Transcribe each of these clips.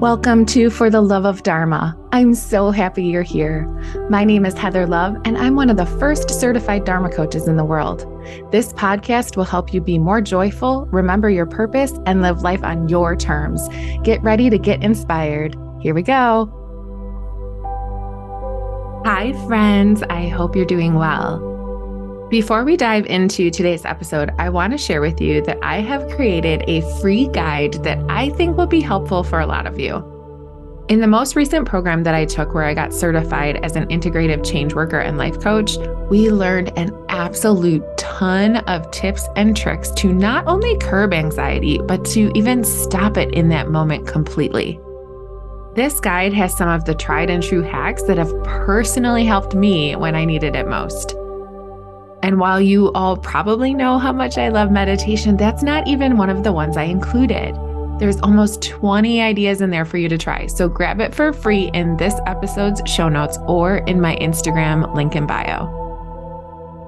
Welcome to For the Love of Dharma. I'm so happy you're here. My name is Heather Love, and I'm one of the first certified Dharma coaches in the world. This podcast will help you be more joyful, remember your purpose, and live life on your terms. Get ready to get inspired. Here we go. Hi, friends. I hope you're doing well. Before we dive into today's episode, I want to share with you that I have created a free guide that I think will be helpful for a lot of you. In the most recent program that I took, where I got certified as an integrative change worker and life coach, we learned an absolute ton of tips and tricks to not only curb anxiety, but to even stop it in that moment completely. This guide has some of the tried and true hacks that have personally helped me when I needed it most. And while you all probably know how much I love meditation, that's not even one of the ones I included. There's almost 20 ideas in there for you to try. So grab it for free in this episode's show notes or in my Instagram link in bio.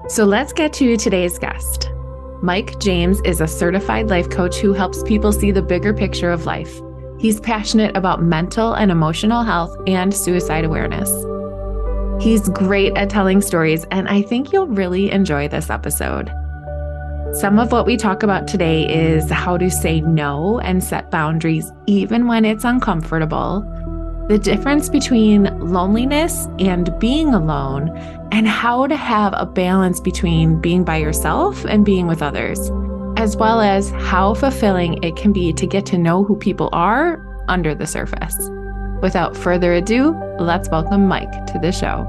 So let's get to today's guest. Mike James is a certified life coach who helps people see the bigger picture of life. He's passionate about mental and emotional health and suicide awareness. He's great at telling stories, and I think you'll really enjoy this episode. Some of what we talk about today is how to say no and set boundaries even when it's uncomfortable, the difference between loneliness and being alone, and how to have a balance between being by yourself and being with others, as well as how fulfilling it can be to get to know who people are under the surface. Without further ado, let's welcome Mike to the show.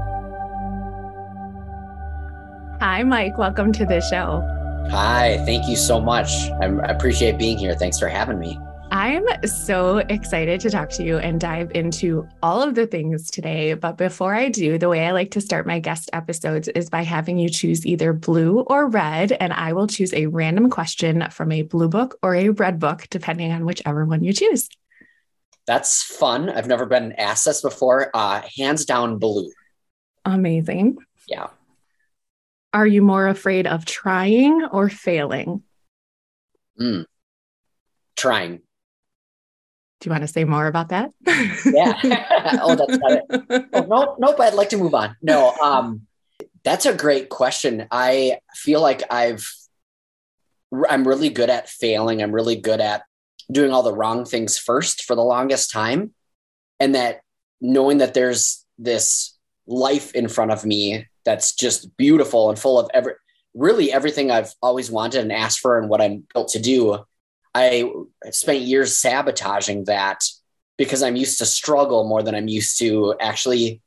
Hi, Mike. Welcome to the show. Hi, thank you so much. I'm, appreciate being here. Thanks for having me. I'm so excited to talk to you and dive into all of the things today. But before I do, the way I like to start my guest episodes is by having you choose either blue or red, and I will choose a random question from a blue book or a red book, depending on whichever one you choose. That's fun. I've never been asked this before. Uh, hands down, blue. Amazing. Yeah. Are you more afraid of trying or failing? Mm. Trying. Do you want to say more about that? yeah. oh, that's got it. Oh, no, nope. I'd like to move on. No, um, that's a great question. I feel like I've, I'm really good at failing. I'm really good at doing all the wrong things first for the longest time. And that knowing that there's this life in front of me that's just beautiful and full of every, really everything I've always wanted and asked for and what I'm built to do. I spent years sabotaging that because I'm used to struggle more than I'm used to actually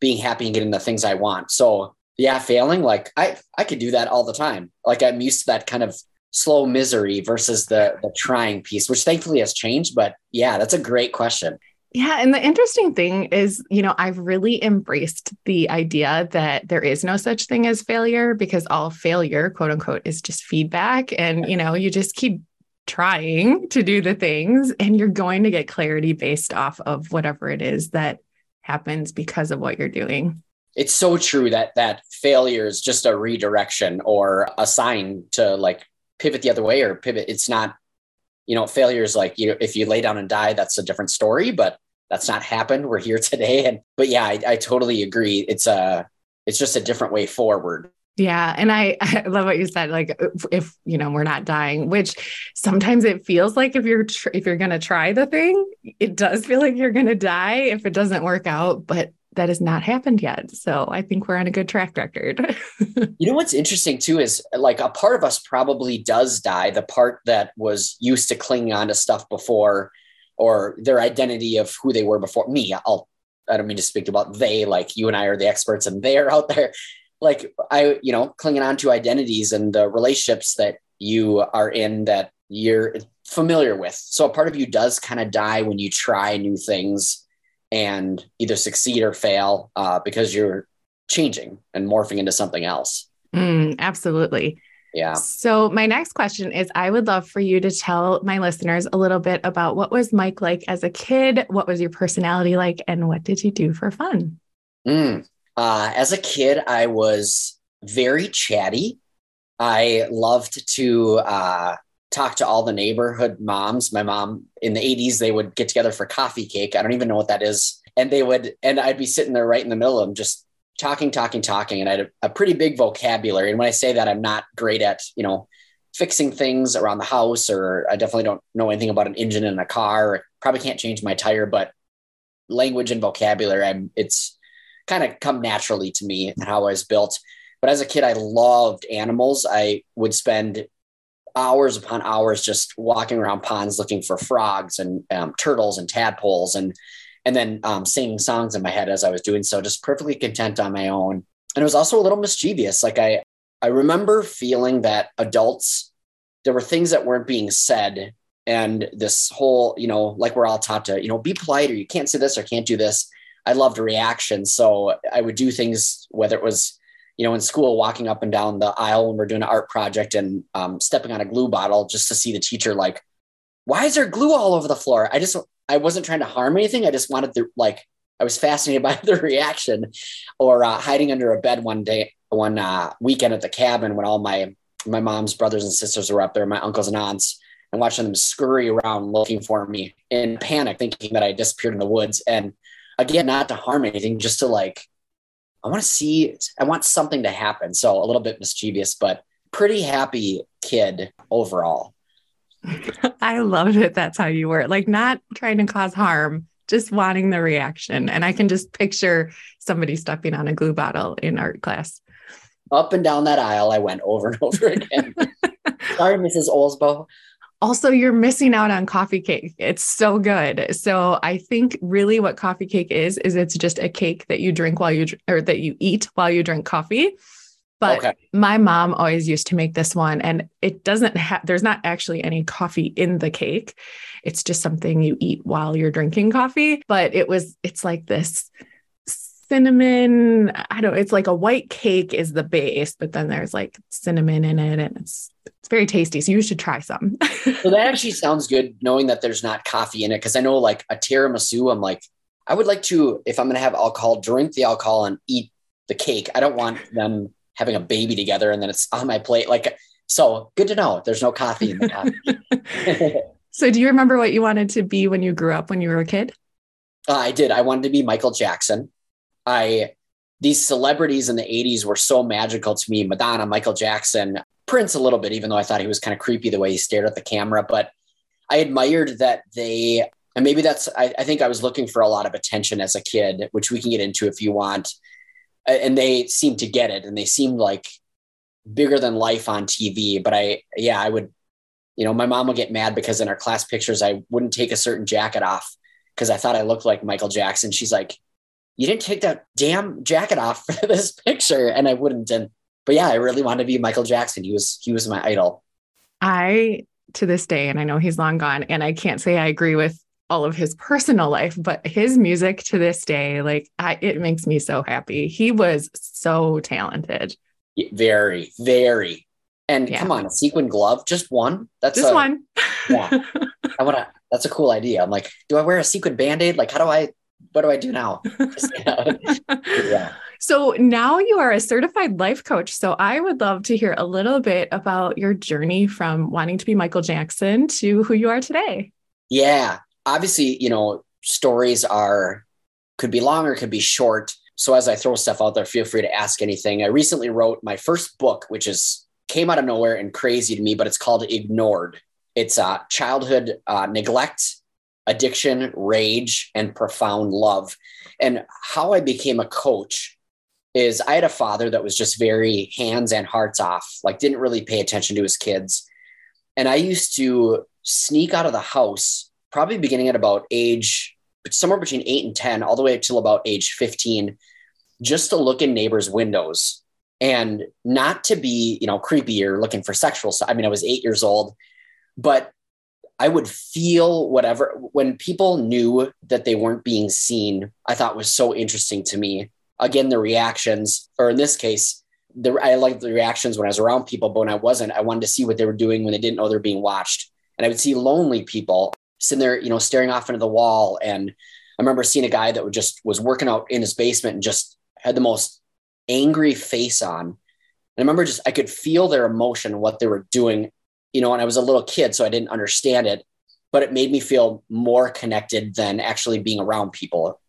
being happy and getting the things I want. So yeah, failing, like I I could do that all the time. Like I'm used to that kind of slow misery versus the the trying piece, which thankfully has changed. But yeah, that's a great question. Yeah. And the interesting thing is, you know, I've really embraced the idea that there is no such thing as failure because all failure, quote unquote, is just feedback. And, you know, you just keep trying to do the things and you're going to get clarity based off of whatever it is that happens because of what you're doing. It's so true that that failure is just a redirection or a sign to like pivot the other way or pivot. It's not, you know, failure is like, you know, if you lay down and die, that's a different story. But that's not happened. We're here today. And but yeah, I, I totally agree. It's a it's just a different way forward. Yeah. And I, I love what you said. Like if, if, you know, we're not dying, which sometimes it feels like if you're, tr- if you're going to try the thing, it does feel like you're going to die if it doesn't work out, but that has not happened yet. So I think we're on a good track record. you know, what's interesting too, is like a part of us probably does die. The part that was used to clinging on to stuff before or their identity of who they were before me. I'll, I don't mean to speak about they, like you and I are the experts and they're out there like I, you know, clinging on to identities and the relationships that you are in that you're familiar with. So a part of you does kind of die when you try new things and either succeed or fail uh, because you're changing and morphing into something else. Mm, absolutely. Yeah. So, my next question is I would love for you to tell my listeners a little bit about what was Mike like as a kid? What was your personality like? And what did you do for fun? Mm, uh, as a kid, I was very chatty. I loved to uh, talk to all the neighborhood moms. My mom in the 80s, they would get together for coffee cake. I don't even know what that is. And they would, and I'd be sitting there right in the middle of them, just talking, talking, talking. And I had a, a pretty big vocabulary. And when I say that, I'm not great at, you know, fixing things around the house, or I definitely don't know anything about an engine in a car. Probably can't change my tire, but language and vocabulary, I'm, it's kind of come naturally to me and how I was built. But as a kid, I loved animals. I would spend hours upon hours just walking around ponds looking for frogs and um, turtles and tadpoles and and then um, singing songs in my head as I was doing so, just perfectly content on my own. And it was also a little mischievous. Like I I remember feeling that adults there were things that weren't being said and this whole you know like we're all taught to you know be polite or you can't say this or can't do this i loved reactions so i would do things whether it was you know, in school, walking up and down the aisle when we're doing an art project and um, stepping on a glue bottle just to see the teacher, like, why is there glue all over the floor? I just, I wasn't trying to harm anything. I just wanted to, like, I was fascinated by the reaction or uh, hiding under a bed one day, one uh, weekend at the cabin when all my, my mom's brothers and sisters were up there, my uncles and aunts, and watching them scurry around looking for me in panic, thinking that I disappeared in the woods. And again, not to harm anything, just to like I want to see, I want something to happen. So a little bit mischievous, but pretty happy kid overall. I loved it. That's how you were like not trying to cause harm, just wanting the reaction. And I can just picture somebody stepping on a glue bottle in art class. Up and down that aisle, I went over and over again. Sorry, Mrs. Olsbo also you're missing out on coffee cake. It's so good. So i think really what coffee cake is is it's just a cake that you drink while you or that you eat while you drink coffee. But okay. my mom always used to make this one and it doesn't have there's not actually any coffee in the cake. It's just something you eat while you're drinking coffee but it was it's like this cinnamon i don't it's like a white cake is the base but then there's like cinnamon in it and it's it's very tasty. So you should try some. so that actually sounds good knowing that there's not coffee in it. Cause I know like a tiramisu, I'm like, I would like to, if I'm going to have alcohol, drink the alcohol and eat the cake. I don't want them having a baby together and then it's on my plate. Like, so good to know there's no coffee in the coffee. so do you remember what you wanted to be when you grew up when you were a kid? Uh, I did. I wanted to be Michael Jackson. I, these celebrities in the 80s were so magical to me Madonna, Michael Jackson. Prince a little bit, even though I thought he was kind of creepy the way he stared at the camera. But I admired that they, and maybe that's, I, I think I was looking for a lot of attention as a kid, which we can get into if you want. And they seemed to get it and they seemed like bigger than life on TV. But I, yeah, I would, you know, my mom would get mad because in our class pictures, I wouldn't take a certain jacket off because I thought I looked like Michael Jackson. She's like, you didn't take that damn jacket off for this picture. And I wouldn't. And but yeah, I really wanted to be Michael Jackson. He was he was my idol. I to this day, and I know he's long gone, and I can't say I agree with all of his personal life, but his music to this day, like I, it makes me so happy. He was so talented. Very, very. And yeah. come on, a sequin glove, just one. That's just a, one. yeah. I want to. That's a cool idea. I'm like, do I wear a sequin band aid? Like, how do I? What do I do now? Yeah. So now you are a certified life coach. So I would love to hear a little bit about your journey from wanting to be Michael Jackson to who you are today. Yeah. Obviously, you know, stories are could be long or could be short. So as I throw stuff out there, feel free to ask anything. I recently wrote my first book, which is came out of nowhere and crazy to me, but it's called Ignored. It's uh, childhood uh, neglect, addiction, rage, and profound love. And how I became a coach is I had a father that was just very hands and hearts off, like didn't really pay attention to his kids. And I used to sneak out of the house, probably beginning at about age somewhere between eight and 10, all the way until about age 15, just to look in neighbors' windows and not to be, you know, creepy or looking for sexual. I mean, I was eight years old, but I would feel whatever when people knew that they weren't being seen, I thought was so interesting to me. Again the reactions or in this case the i liked the reactions when i was around people but when i wasn't i wanted to see what they were doing when they didn't know they're being watched. And i would see lonely people sitting there you know staring off into the wall. And i remember seeing a guy that would just was working out in his basement and just had the most angry face on. And i remember just i could feel their emotion what they were doing you know, and I was a little kid, so I didn't understand it, but it made me feel more connected than actually being around people.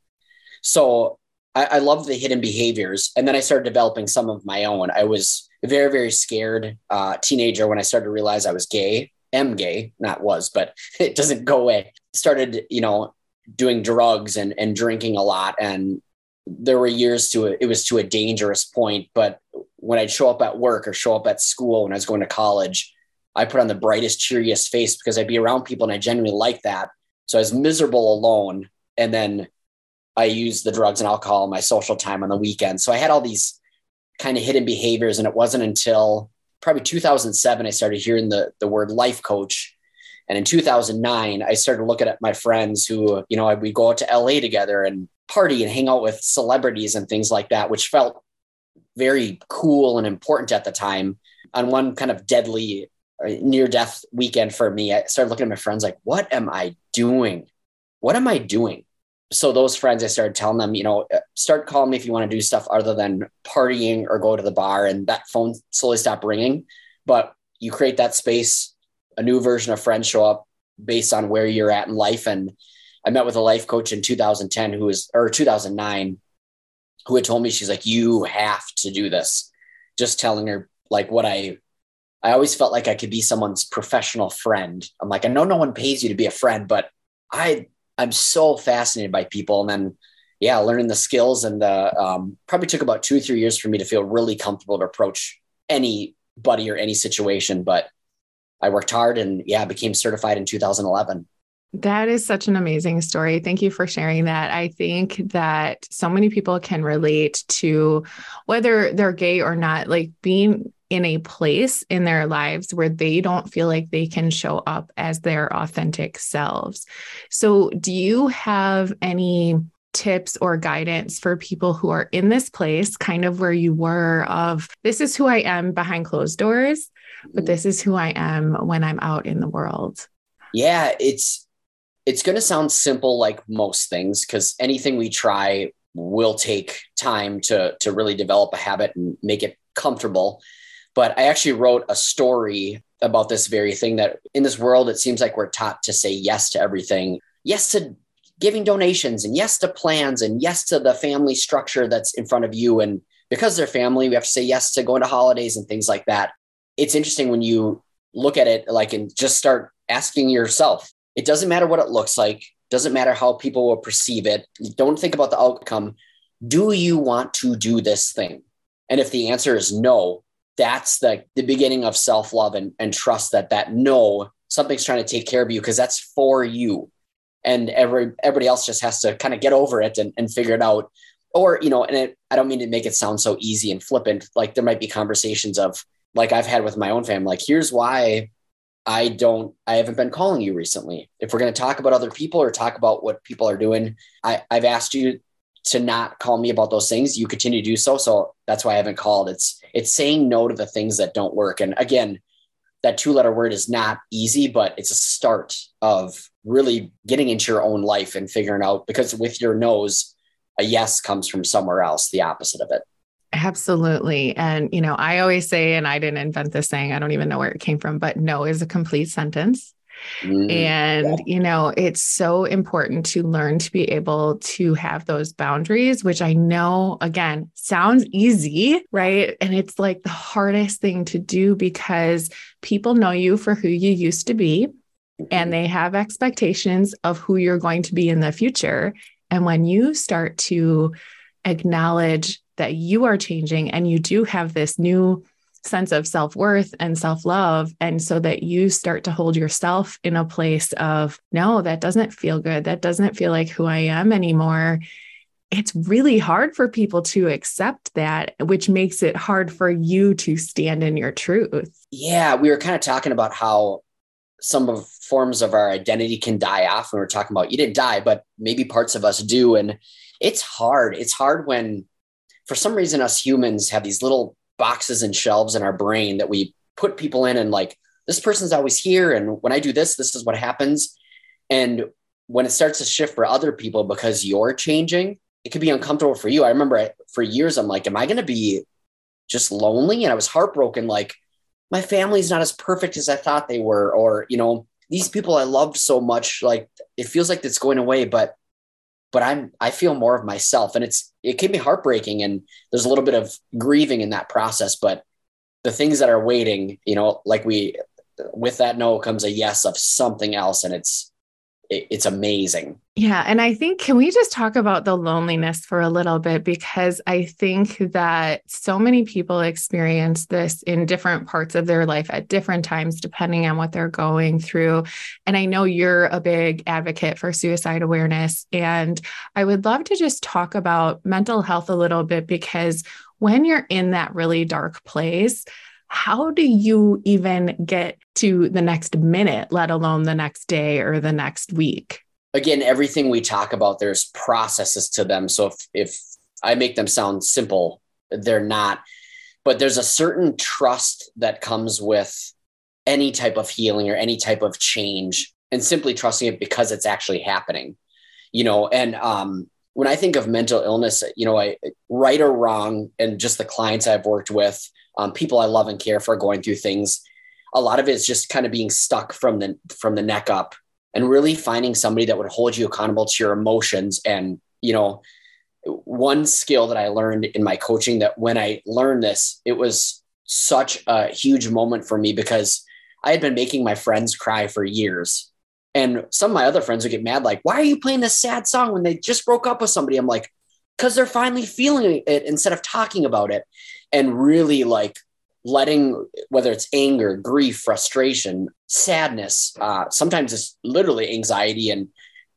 So I, I love the hidden behaviors. And then I started developing some of my own. I was very, very scared uh, teenager when I started to realize I was gay, am gay, not was, but it doesn't go away. Started, you know, doing drugs and, and drinking a lot. And there were years to it, it was to a dangerous point. But when I'd show up at work or show up at school when I was going to college, I put on the brightest, cheeriest face because I'd be around people and I genuinely like that. So I was miserable alone. And then I used the drugs and alcohol in my social time on the weekend. So I had all these kind of hidden behaviors. And it wasn't until probably 2007 I started hearing the, the word life coach. And in 2009, I started looking at my friends who, you know, we go out to LA together and party and hang out with celebrities and things like that, which felt very cool and important at the time. On one kind of deadly near death weekend for me, I started looking at my friends like, what am I doing? What am I doing? so those friends, I started telling them, you know, uh, start calling me if you want to do stuff other than partying or go to the bar. And that phone slowly stopped ringing. But you create that space, a new version of friends show up based on where you're at in life. And I met with a life coach in 2010 who was, or 2009, who had told me, she's like, you have to do this. Just telling her like what I, I always felt like I could be someone's professional friend. I'm like, I know no one pays you to be a friend, but I I'm so fascinated by people. And then, yeah, learning the skills and uh, um, probably took about two, or three years for me to feel really comfortable to approach anybody or any situation. But I worked hard and yeah, became certified in 2011. That is such an amazing story. Thank you for sharing that. I think that so many people can relate to whether they're gay or not, like being in a place in their lives where they don't feel like they can show up as their authentic selves. So, do you have any tips or guidance for people who are in this place, kind of where you were of this is who I am behind closed doors, but mm-hmm. this is who I am when I'm out in the world? Yeah, it's it's going to sound simple like most things because anything we try will take time to to really develop a habit and make it comfortable but I actually wrote a story about this very thing that in this world, it seems like we're taught to say yes to everything. Yes to giving donations and yes to plans and yes to the family structure that's in front of you. And because they're family, we have to say yes to going to holidays and things like that. It's interesting when you look at it like and just start asking yourself. It doesn't matter what it looks like, doesn't matter how people will perceive it. Don't think about the outcome. Do you want to do this thing? And if the answer is no, that's the, the beginning of self-love and, and trust that that no something's trying to take care of you because that's for you. And every everybody else just has to kind of get over it and, and figure it out. Or you know and it, i don't mean to make it sound so easy and flippant like there might be conversations of like i've had with my own family like here's why i don't i haven't been calling you recently. If we're going to talk about other people or talk about what people are doing I, i've asked you to not call me about those things you continue to do so so that's why i haven't called it's it's saying no to the things that don't work and again that two letter word is not easy but it's a start of really getting into your own life and figuring out because with your nose a yes comes from somewhere else the opposite of it Absolutely. And, you know, I always say, and I didn't invent this saying, I don't even know where it came from, but no is a complete sentence. Mm, and, you know, it's so important to learn to be able to have those boundaries, which I know, again, sounds easy, right? And it's like the hardest thing to do because people know you for who you used to be and mm-hmm. they have expectations of who you're going to be in the future. And when you start to acknowledge that you are changing and you do have this new sense of self worth and self love. And so that you start to hold yourself in a place of, no, that doesn't feel good. That doesn't feel like who I am anymore. It's really hard for people to accept that, which makes it hard for you to stand in your truth. Yeah. We were kind of talking about how some of forms of our identity can die off. And we are talking about you didn't die, but maybe parts of us do. And it's hard. It's hard when, for some reason, us humans have these little boxes and shelves in our brain that we put people in and like this person's always here and when i do this this is what happens. And when it starts to shift for other people because you're changing it could be uncomfortable for you. I remember for years i'm like am i going to be just lonely? And i was heartbroken like my family's not as perfect as I thought they were, or, you know, these people I loved so much, like it feels like it's going away, but but I'm I feel more of myself. And it's it can be heartbreaking and there's a little bit of grieving in that process, but the things that are waiting, you know, like we with that no comes a yes of something else and it's it's amazing. Yeah. And I think, can we just talk about the loneliness for a little bit? Because I think that so many people experience this in different parts of their life at different times, depending on what they're going through. And I know you're a big advocate for suicide awareness. And I would love to just talk about mental health a little bit because when you're in that really dark place, how do you even get to the next minute, let alone the next day or the next week? Again, everything we talk about, there's processes to them. So if, if I make them sound simple, they're not. But there's a certain trust that comes with any type of healing or any type of change and simply trusting it because it's actually happening. You know, and um, when I think of mental illness, you know, I right or wrong, and just the clients I've worked with, um, people I love and care for going through things. A lot of it is just kind of being stuck from the from the neck up and really finding somebody that would hold you accountable to your emotions. And you know, one skill that I learned in my coaching that when I learned this, it was such a huge moment for me because I had been making my friends cry for years. And some of my other friends would get mad, like, why are you playing this sad song when they just broke up with somebody? I'm like, because they're finally feeling it instead of talking about it and really like letting whether it's anger grief frustration sadness uh, sometimes it's literally anxiety and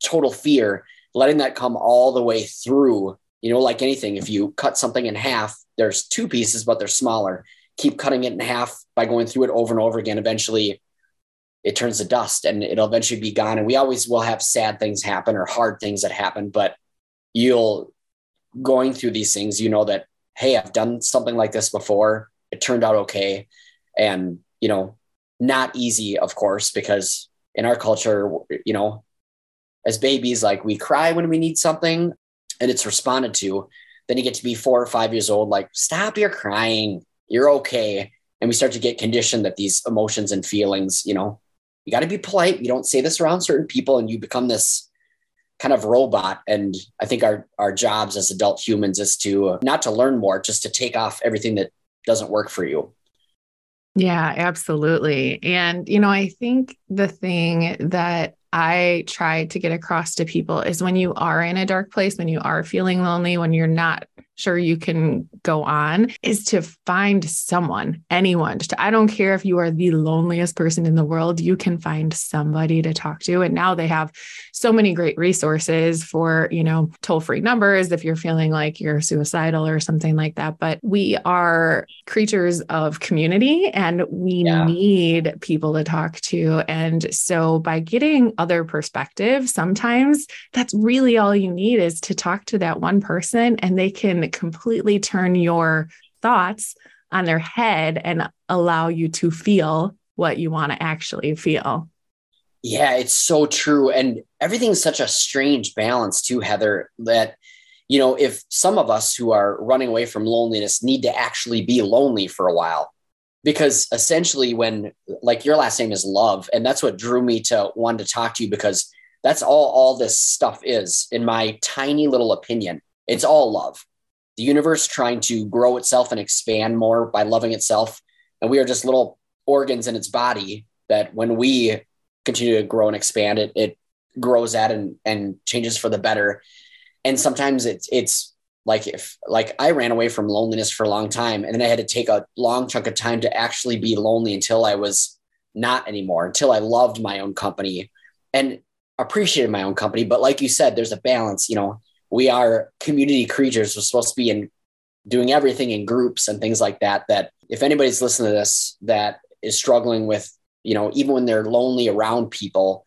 total fear letting that come all the way through. You know like anything if you cut something in half there's two pieces but they're smaller. Keep cutting it in half by going through it over and over again eventually it turns to dust and it'll eventually be gone. And we always will have sad things happen or hard things that happen but you'll going through these things, you know that, hey, I've done something like this before. It turned out okay. And, you know, not easy, of course, because in our culture, you know, as babies, like we cry when we need something and it's responded to. Then you get to be four or five years old, like, stop your crying. You're okay. And we start to get conditioned that these emotions and feelings, you know, you got to be polite. You don't say this around certain people and you become this kind of robot. And i think our our jobs as adult humans is to not to learn more just to take off everything that doesn't work for you. Yeah absolutely. And you know i think the thing that I try to get across to people is when you are in a dark place, when you are feeling lonely, when you're not sure you can go on is to find someone, anyone. To, I don't care if you are the loneliest person in the world, you can find somebody to talk to. And now they have so many great resources for, you know, toll free numbers if you're feeling like you're suicidal or something like that. But we are creatures of community and we yeah. need people to talk to. And so by getting other perspectives, sometimes that's really all you need is to talk to that one person and they can completely turn your thoughts on their head and allow you to feel what you want to actually feel. Yeah, it's so true. And everything's such a strange balance, too, Heather, that, you know, if some of us who are running away from loneliness need to actually be lonely for a while, because essentially, when like your last name is love, and that's what drew me to want to talk to you because that's all all this stuff is, in my tiny little opinion. It's all love the universe trying to grow itself and expand more by loving itself. And we are just little organs in its body that when we continue to grow and expand, it, it grows at and, and changes for the better. And sometimes it's, it's like if, like I ran away from loneliness for a long time and then I had to take a long chunk of time to actually be lonely until I was not anymore, until I loved my own company and appreciated my own company. But like you said, there's a balance, you know, we are community creatures. We're supposed to be in doing everything in groups and things like that. That if anybody's listening to this that is struggling with, you know, even when they're lonely around people,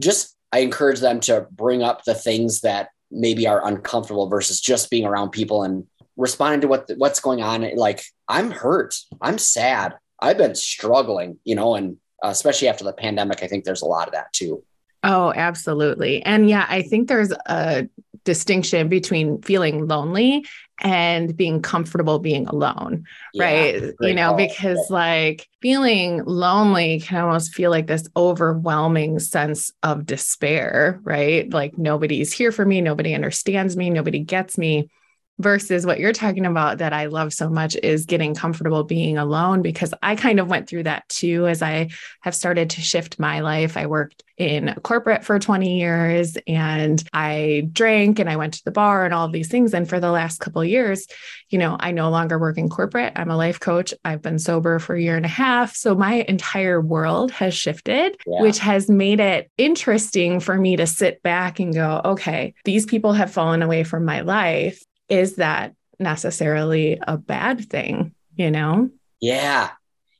just I encourage them to bring up the things that maybe are uncomfortable versus just being around people and responding to what what's going on. Like I'm hurt, I'm sad, I've been struggling, you know, and uh, especially after the pandemic, I think there's a lot of that too. Oh, absolutely. And yeah, I think there's a distinction between feeling lonely and being comfortable being alone, yeah, right? You know, call. because like feeling lonely can almost feel like this overwhelming sense of despair, right? Like nobody's here for me, nobody understands me, nobody gets me versus what you're talking about that I love so much is getting comfortable being alone because I kind of went through that too as I have started to shift my life. I worked in corporate for 20 years and I drank and I went to the bar and all these things and for the last couple years, you know, I no longer work in corporate. I'm a life coach. I've been sober for a year and a half, so my entire world has shifted, yeah. which has made it interesting for me to sit back and go, okay, these people have fallen away from my life is that necessarily a bad thing, you know? Yeah.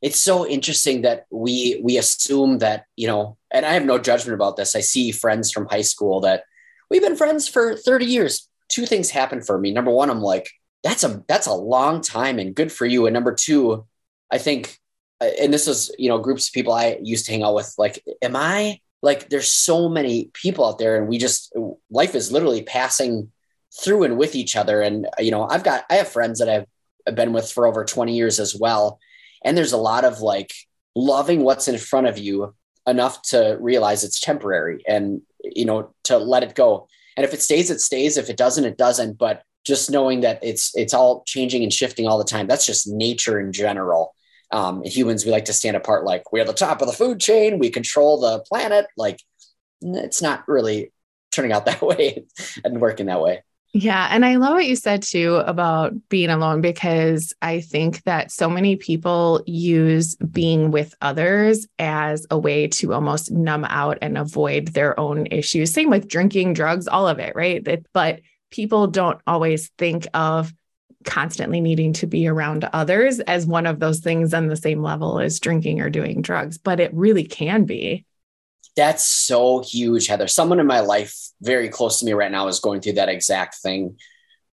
It's so interesting that we we assume that, you know, and I have no judgment about this. I see friends from high school that we've been friends for 30 years. Two things happen for me. Number one, I'm like, that's a that's a long time and good for you. And number two, I think uh, and this is, you know, groups of people I used to hang out with, like, am I like there's so many people out there and we just life is literally passing through and with each other. And, you know, I've got, I have friends that I've been with for over 20 years as well. And there's a lot of like loving what's in front of you enough to realize it's temporary and, you know, to let it go. And if it stays, it stays. If it doesn't, it doesn't. But just knowing that it's, it's all changing and shifting all the time. That's just nature in general. Um, humans, we like to stand apart like we're the top of the food chain. We control the planet. Like it's not really turning out that way and working that way. Yeah. And I love what you said too about being alone because I think that so many people use being with others as a way to almost numb out and avoid their own issues. Same with drinking, drugs, all of it, right? But people don't always think of constantly needing to be around others as one of those things on the same level as drinking or doing drugs, but it really can be. That's so huge, Heather. Someone in my life very close to me right now is going through that exact thing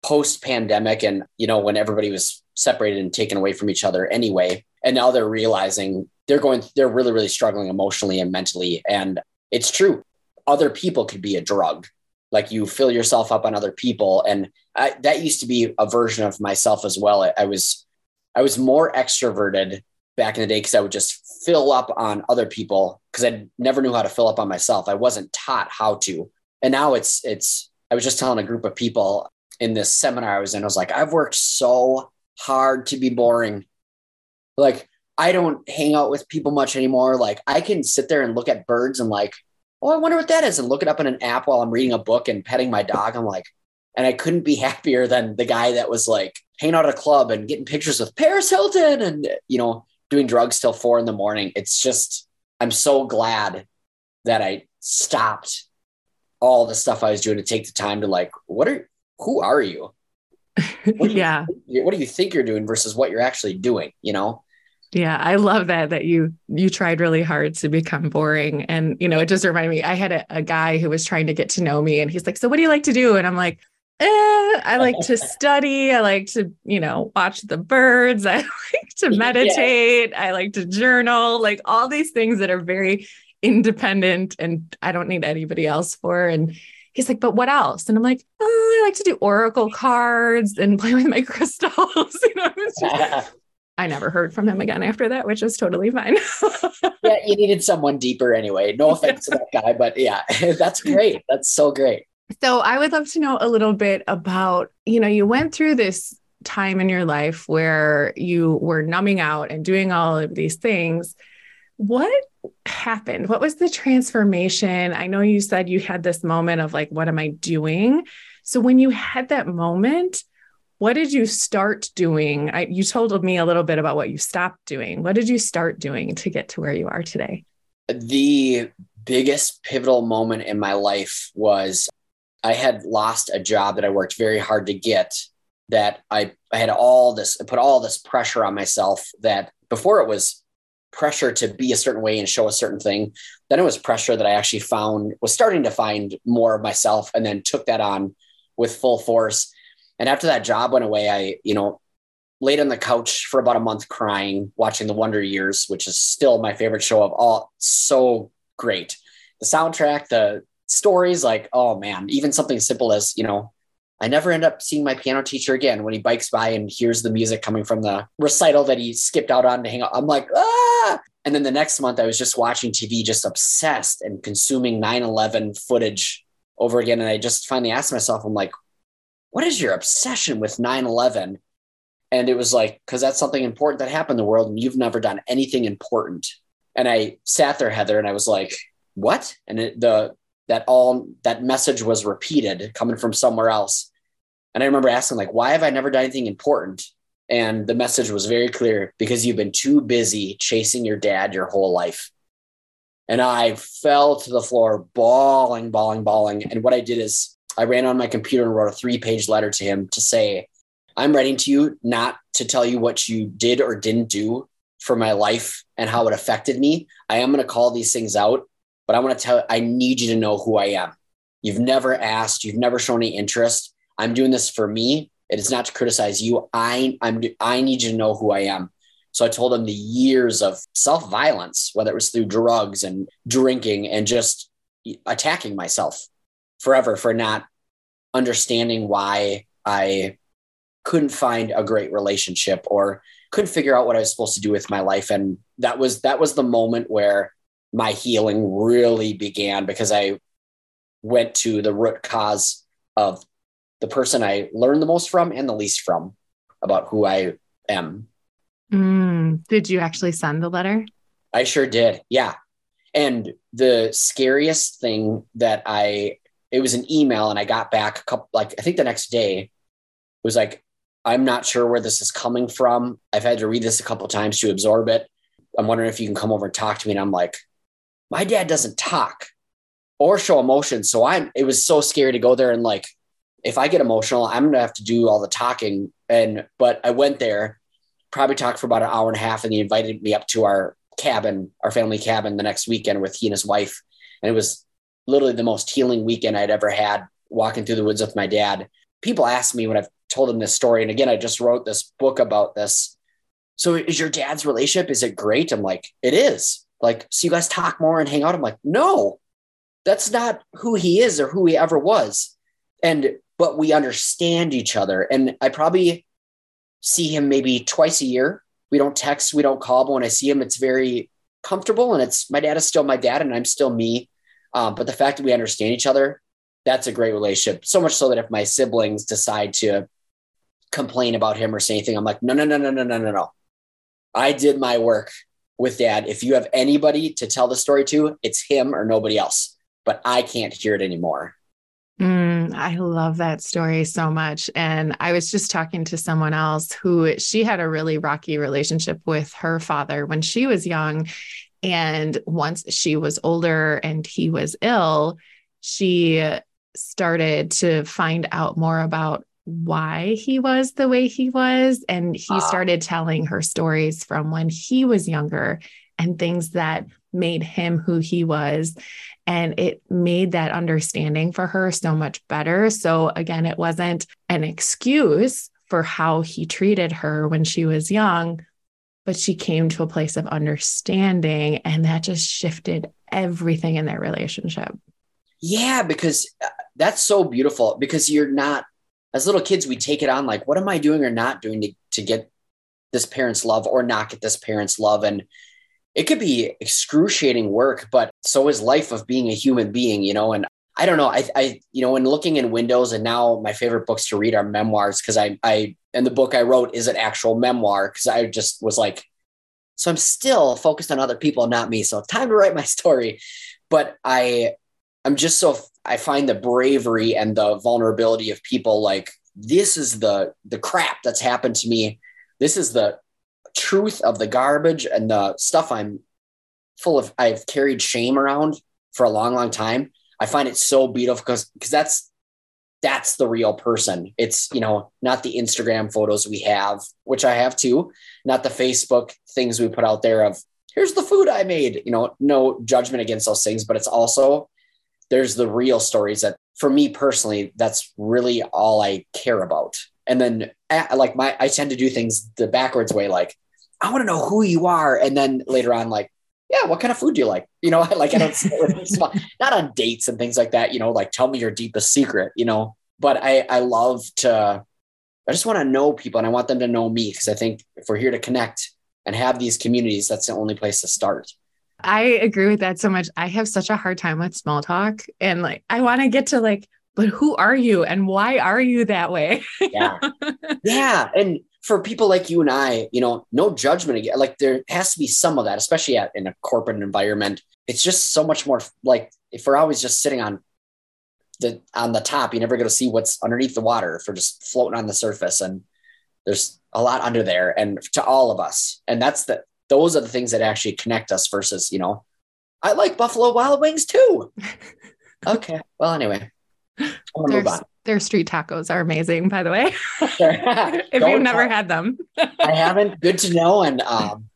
post pandemic. And, you know, when everybody was separated and taken away from each other anyway. And now they're realizing they're going, they're really, really struggling emotionally and mentally. And it's true. Other people could be a drug. Like you fill yourself up on other people. And I, that used to be a version of myself as well. I, I was, I was more extroverted back in the day because I would just fill up on other people because I never knew how to fill up on myself. I wasn't taught how to. And now it's it's I was just telling a group of people in this seminar I was in, I was like, I've worked so hard to be boring. Like I don't hang out with people much anymore. Like I can sit there and look at birds and like, oh, I wonder what that is, and look it up in an app while I'm reading a book and petting my dog. I'm like, and I couldn't be happier than the guy that was like hanging out at a club and getting pictures with Paris Hilton and you know doing drugs till four in the morning. It's just, I'm so glad that I stopped all the stuff I was doing to take the time to like, what are, who are you? What yeah. What do you think you're doing versus what you're actually doing? You know? Yeah, I love that that you you tried really hard to become boring, and you know it just reminded me. I had a, a guy who was trying to get to know me, and he's like, "So what do you like to do?" And I'm like, eh, I like to study. I like to, you know, watch the birds. I like to meditate. Yeah. I like to journal, like all these things that are very independent and I don't need anybody else for. And he's like, but what else? And I'm like, oh, I like to do oracle cards and play with my crystals. you know, just, I never heard from him again after that, which is totally fine. yeah, you needed someone deeper anyway. No offense to that guy, but yeah, that's great. That's so great. So I would love to know a little bit about, you know, you went through this time in your life where you were numbing out and doing all of these things. What happened? What was the transformation? I know you said you had this moment of like, what am I doing? So when you had that moment, what did you start doing? I, you told me a little bit about what you stopped doing. What did you start doing to get to where you are today? The biggest pivotal moment in my life was I had lost a job that I worked very hard to get that I, I had all this, I put all this pressure on myself that before it was pressure to be a certain way and show a certain thing. Then it was pressure that I actually found was starting to find more of myself and then took that on with full force. And after that job went away, I, you know, laid on the couch for about a month crying, watching The Wonder Years, which is still my favorite show of all. So great. The soundtrack, the stories like, oh man, even something simple as, you know, I never end up seeing my piano teacher again when he bikes by and hears the music coming from the recital that he skipped out on to hang out. I'm like, ah. And then the next month, I was just watching TV, just obsessed and consuming 9 11 footage over again. And I just finally asked myself, I'm like, what is your obsession with 9 11? And it was like, because that's something important that happened in the world, and you've never done anything important. And I sat there, Heather, and I was like, what? And it, the that all that message was repeated coming from somewhere else. And I remember asking, like, why have I never done anything important? And the message was very clear because you've been too busy chasing your dad your whole life. And I fell to the floor, bawling, bawling, bawling. And what I did is I ran on my computer and wrote a three page letter to him to say, I'm writing to you not to tell you what you did or didn't do for my life and how it affected me. I am going to call these things out, but I want to tell I need you to know who I am. You've never asked, you've never shown any interest. I'm doing this for me. It is not to criticize you. I I'm I need you to know who I am. So I told him the years of self-violence, whether it was through drugs and drinking and just attacking myself forever for not understanding why I couldn't find a great relationship or couldn't figure out what I was supposed to do with my life. And that was that was the moment where my healing really began because I went to the root cause of the person I learned the most from and the least from about who I am. Mm, did you actually send the letter? I sure did. Yeah. And the scariest thing that I, it was an email and I got back a couple, like, I think the next day was like, I'm not sure where this is coming from. I've had to read this a couple times to absorb it. I'm wondering if you can come over and talk to me. And I'm like, my dad doesn't talk or show emotion. So I'm, it was so scary to go there and like, if I get emotional, I'm to have to do all the talking. And, but I went there, probably talked for about an hour and a half, and he invited me up to our cabin, our family cabin the next weekend with he and his wife. And it was literally the most healing weekend I'd ever had walking through the woods with my dad. People ask me when I've told them this story. And again, I just wrote this book about this. So is your dad's relationship, is it great? I'm like, it is like, so you guys talk more and hang out. I'm like, no, that's not who he is or who he ever was. And, but we understand each other. And I probably see him maybe twice a year. We don't text, we don't call, but when I see him, it's very comfortable. And it's my dad is still my dad and I'm still me. Um, but the fact that we understand each other, that's a great relationship. So much so that if my siblings decide to complain about him or say anything, I'm like, no, no, no, no, no, no, no, no. I did my work with dad. If you have anybody to tell the story to, it's him or nobody else. But I can't hear it anymore. Mm, I love that story so much. And I was just talking to someone else who she had a really rocky relationship with her father when she was young. And once she was older and he was ill, she started to find out more about why he was the way he was. And he uh, started telling her stories from when he was younger and things that made him who he was. And it made that understanding for her so much better. So, again, it wasn't an excuse for how he treated her when she was young, but she came to a place of understanding. And that just shifted everything in their relationship. Yeah, because uh, that's so beautiful because you're not as little kids, we take it on like, what am I doing or not doing to, to get this parent's love or not get this parent's love? And it could be excruciating work, but so is life of being a human being, you know? And I don't know. I, I, you know, when looking in windows and now my favorite books to read are memoirs because I, I, and the book I wrote is an actual memoir because I just was like, so I'm still focused on other people, not me. So time to write my story. But I, I'm just so I find the bravery and the vulnerability of people like this is the the crap that's happened to me. This is the truth of the garbage and the stuff I'm full of. I've carried shame around for a long, long time. I find it so beautiful because because that's that's the real person. It's you know not the Instagram photos we have, which I have too, not the Facebook things we put out there of here's the food I made. You know, no judgment against those things, but it's also there's the real stories that for me personally that's really all i care about and then like my i tend to do things the backwards way like i want to know who you are and then later on like yeah, what kind of food do you like? You know, like I don't not on dates and things like that, you know, like tell me your deepest secret, you know. But I I love to I just want to know people and I want them to know me because I think if we're here to connect and have these communities, that's the only place to start. I agree with that so much. I have such a hard time with small talk and like I want to get to like, but who are you and why are you that way? yeah. Yeah. And for people like you and I, you know, no judgment again. Like there has to be some of that, especially at, in a corporate environment. It's just so much more like if we're always just sitting on the on the top, you never going to see what's underneath the water if we're just floating on the surface. And there's a lot under there and to all of us. And that's the those are the things that actually connect us versus, you know, I like Buffalo Wild Wings too. okay. Well, anyway, move on. Their street tacos are amazing, by the way. if you've never had them, I haven't. Good to know. And um,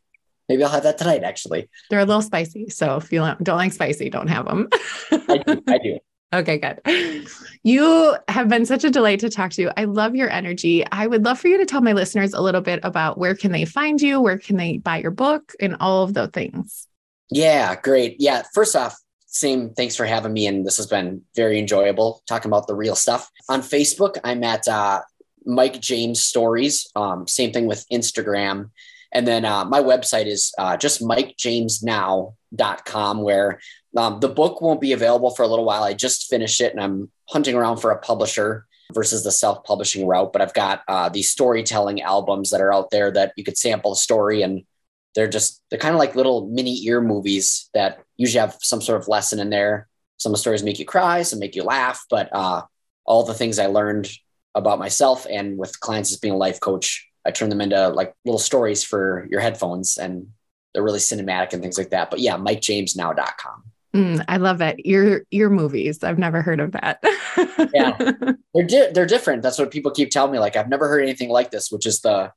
maybe I'll have that tonight. Actually, they're a little spicy, so if you don't like spicy, don't have them. I do. I do. Okay, good. You have been such a delight to talk to. I love your energy. I would love for you to tell my listeners a little bit about where can they find you, where can they buy your book, and all of those things. Yeah, great. Yeah, first off, same thanks for having me and this has been very enjoyable talking about the real stuff on facebook i'm at uh, mike james stories um, same thing with instagram and then uh, my website is uh, just mikejamesnow.com where um, the book won't be available for a little while i just finished it and i'm hunting around for a publisher versus the self-publishing route but i've got uh, these storytelling albums that are out there that you could sample a story and they're just they're kind of like little mini ear movies that usually have some sort of lesson in there. Some stories make you cry, some make you laugh, but uh, all the things I learned about myself and with clients as being a life coach, I turn them into like little stories for your headphones and they're really cinematic and things like that. But yeah, MikeJamesNow.com. Mm, I love it. Your your movies. I've never heard of that. yeah, they're di- they're different. That's what people keep telling me. Like I've never heard anything like this, which is the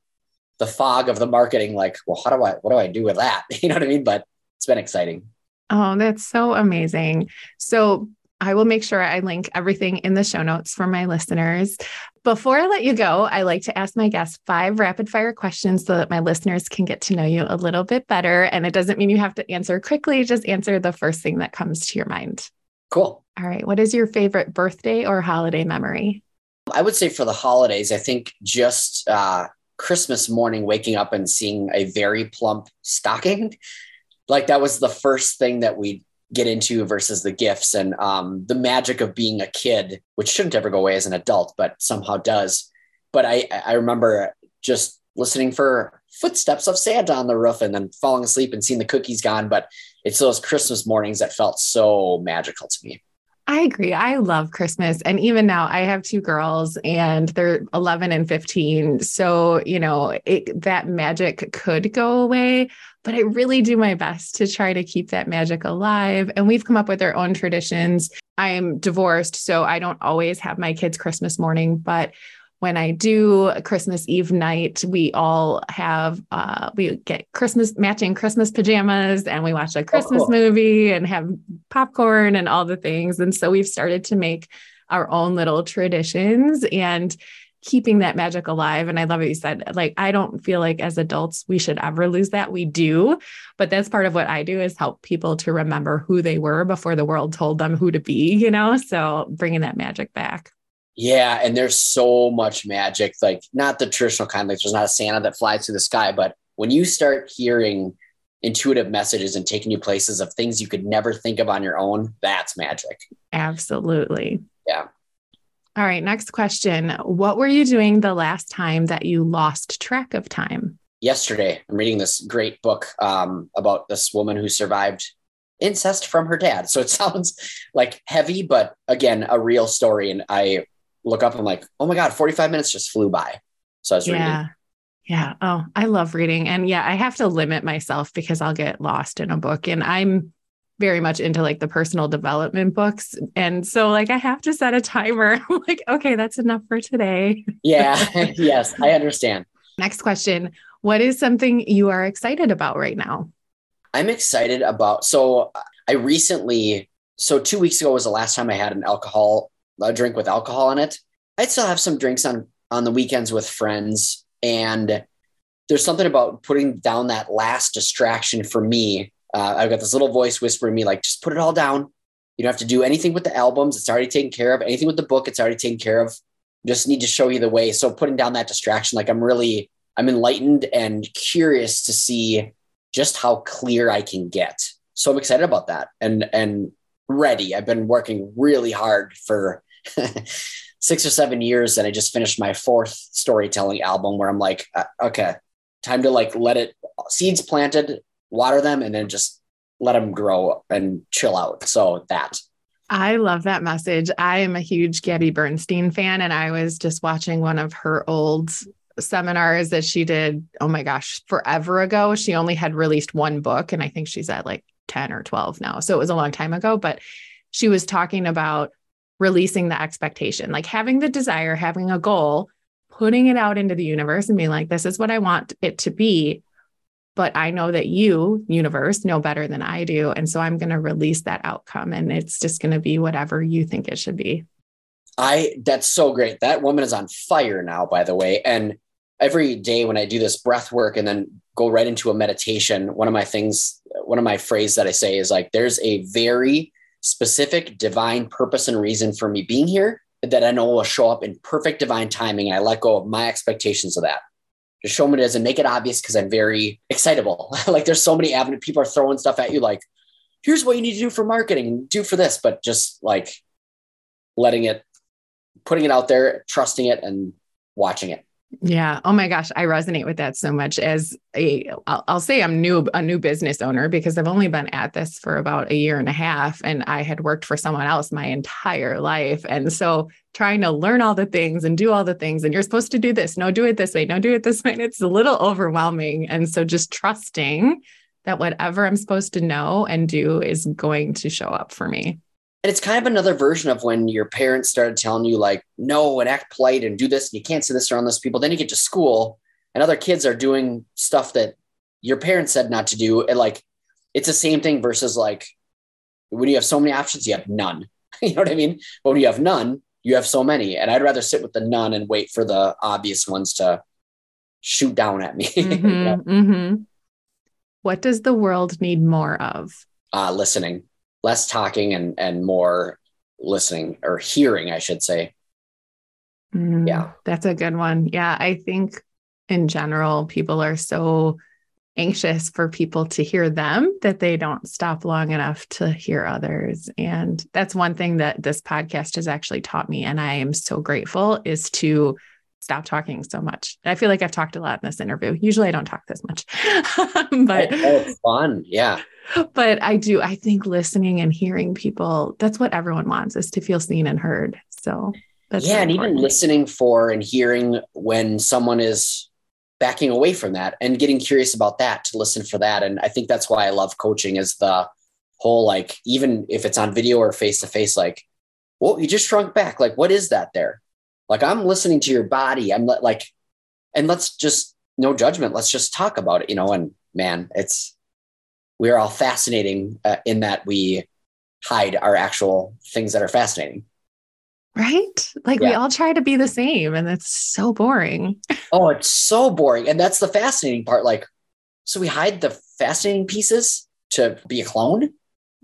the fog of the marketing like well how do i what do i do with that you know what i mean but it's been exciting oh that's so amazing so I will make sure I link everything in the show notes for my listeners. Before I let you go, I like to ask my guests five rapid fire questions so that my listeners can get to know you a little bit better. And it doesn't mean you have to answer quickly, just answer the first thing that comes to your mind. Cool. All right. What is your favorite birthday or holiday memory? I would say for the holidays, I think just uh, Christmas morning, waking up and seeing a very plump stocking. Like that was the first thing that we get into versus the gifts and um, the magic of being a kid, which shouldn't ever go away as an adult, but somehow does. But I, I remember just listening for footsteps of Santa on the roof and then falling asleep and seeing the cookies gone. But it's those Christmas mornings that felt so magical to me. I agree. I love Christmas. And even now, I have two girls and they're 11 and 15. So, you know, it, that magic could go away, but I really do my best to try to keep that magic alive. And we've come up with our own traditions. I'm divorced, so I don't always have my kids' Christmas morning, but when I do Christmas Eve night, we all have uh, we get Christmas matching Christmas pajamas and we watch a Christmas oh, cool. movie and have popcorn and all the things. And so we've started to make our own little traditions and keeping that magic alive. And I love what you said. Like, I don't feel like as adults we should ever lose that. We do, but that's part of what I do is help people to remember who they were before the world told them who to be, you know? So bringing that magic back. Yeah, and there's so much magic, like not the traditional kind, like there's not a Santa that flies through the sky, but when you start hearing intuitive messages and taking you places of things you could never think of on your own, that's magic. Absolutely. Yeah. All right, next question. What were you doing the last time that you lost track of time? Yesterday, I'm reading this great book um, about this woman who survived incest from her dad. So it sounds like heavy, but again, a real story. And I look up, I'm like, oh my God, 45 minutes just flew by. So I was yeah. reading. Yeah. Oh, I love reading. And yeah, I have to limit myself because I'll get lost in a book. And I'm very much into like the personal development books. And so like I have to set a timer. I'm like, okay, that's enough for today. Yeah. yes, I understand. Next question. What is something you are excited about right now? I'm excited about so I recently so two weeks ago was the last time I had an alcohol a drink with alcohol in it. I'd still have some drinks on on the weekends with friends, and there's something about putting down that last distraction for me Uh, I've got this little voice whispering me, like, just put it all down. You don't have to do anything with the albums. It's already taken care of. Anything with the book, it's already taken care of. Just need to show you the way. So putting down that distraction, like I'm really, I'm enlightened and curious to see just how clear I can get. So I'm excited about that and and ready. I've been working really hard for six or seven years, and I just finished my fourth storytelling album where I'm like, uh, okay, time to like let it seeds planted, water them, and then just let them grow and chill out. So that. I love that message. I am a huge Gabby Bernstein fan, and I was just watching one of her old seminars that she did. Oh my gosh, forever ago. She only had released one book, and I think she's at like 10 or 12 now. So it was a long time ago, but she was talking about releasing the expectation, like having the desire, having a goal, putting it out into the universe and being like, this is what I want it to be. But I know that you, universe, know better than I do. And so I'm going to release that outcome and it's just going to be whatever you think it should be. I, that's so great. That woman is on fire now, by the way. And every day when I do this breath work and then go right into a meditation, one of my things, one of my phrases that I say is like, there's a very specific divine purpose and reason for me being here that I know will show up in perfect divine timing. And I let go of my expectations of that. Just show me it is and make it obvious because I'm very excitable. like there's so many avenues. People are throwing stuff at you like, here's what you need to do for marketing, do for this, but just like letting it, putting it out there, trusting it and watching it. Yeah. Oh my gosh, I resonate with that so much. As a, I'll, I'll say I'm new, a new business owner because I've only been at this for about a year and a half, and I had worked for someone else my entire life, and so trying to learn all the things and do all the things, and you're supposed to do this, no, do it this way, no, do it this way. And it's a little overwhelming, and so just trusting that whatever I'm supposed to know and do is going to show up for me. And it's kind of another version of when your parents started telling you, like, no, and act polite and do this, and you can't say this around those people. Then you get to school and other kids are doing stuff that your parents said not to do. And like, it's the same thing versus like when you have so many options, you have none. you know what I mean? But when you have none, you have so many. And I'd rather sit with the none and wait for the obvious ones to shoot down at me. Mm-hmm, know? mm-hmm. What does the world need more of? Uh, listening less talking and and more listening or hearing, I should say. Mm, yeah, that's a good one. Yeah, I think in general, people are so anxious for people to hear them that they don't stop long enough to hear others. And that's one thing that this podcast has actually taught me. And I am so grateful is to stop talking so much. I feel like I've talked a lot in this interview. Usually I don't talk this much, but oh, oh, it's fun. Yeah but I do, I think listening and hearing people, that's what everyone wants is to feel seen and heard. So that's yeah. And even listening for and hearing when someone is backing away from that and getting curious about that to listen for that. And I think that's why I love coaching is the whole, like, even if it's on video or face to face, like, well, you just shrunk back. Like, what is that there? Like, I'm listening to your body. I'm like, and let's just, no judgment. Let's just talk about it, you know? And man, it's, we are all fascinating uh, in that we hide our actual things that are fascinating. Right? Like yeah. we all try to be the same and it's so boring. oh, it's so boring. And that's the fascinating part. Like, so we hide the fascinating pieces to be a clone?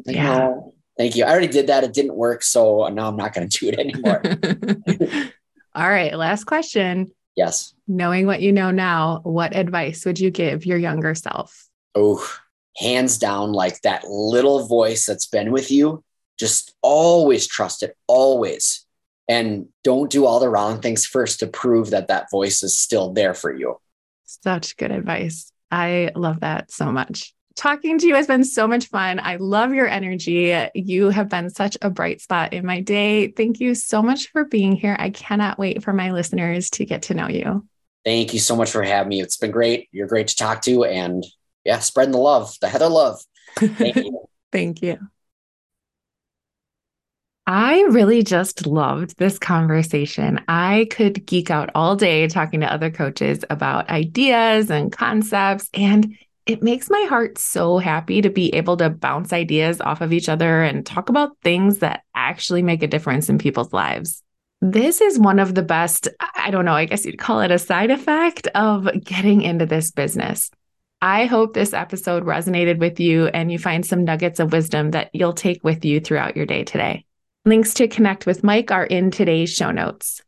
Like, yeah. No, thank you. I already did that. It didn't work. So now I'm not going to do it anymore. all right. Last question. Yes. Knowing what you know now, what advice would you give your younger self? Oh, hands down, like that little voice that's been with you, just always trust it, always. And don't do all the wrong things first to prove that that voice is still there for you. Such good advice. I love that so much. Talking to you has been so much fun. I love your energy. You have been such a bright spot in my day. Thank you so much for being here. I cannot wait for my listeners to get to know you. Thank you so much for having me. It's been great. You're great to talk to. And yeah, spreading the love, the Heather love. Thank you. Thank you. I really just loved this conversation. I could geek out all day talking to other coaches about ideas and concepts. And it makes my heart so happy to be able to bounce ideas off of each other and talk about things that actually make a difference in people's lives. This is one of the best, I don't know, I guess you'd call it a side effect of getting into this business I hope this episode resonated with you and you find some nuggets of wisdom that you'll take with you throughout your day today. Links to connect with Mike are in today's show notes.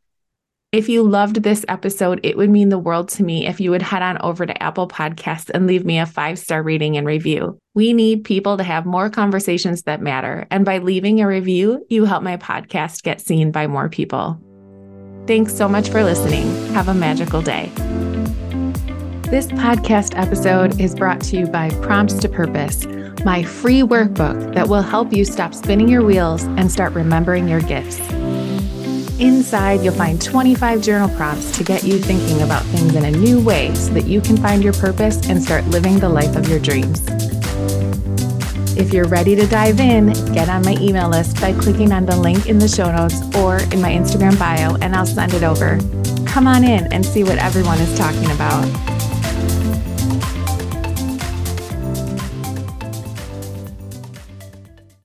If you loved this episode, it would mean the world to me if you would head on over to Apple Podcasts and leave me a five star rating and review. We need people to have more conversations that matter. And by leaving a review, you help my podcast get seen by more people. Thanks so much for listening. Have a magical day. This podcast episode is brought to you by Prompts to Purpose, my free workbook that will help you stop spinning your wheels and start remembering your gifts. Inside, you'll find 25 journal prompts to get you thinking about things in a new way so that you can find your purpose and start living the life of your dreams. If you're ready to dive in, get on my email list by clicking on the link in the show notes or in my Instagram bio, and I'll send it over. Come on in and see what everyone is talking about.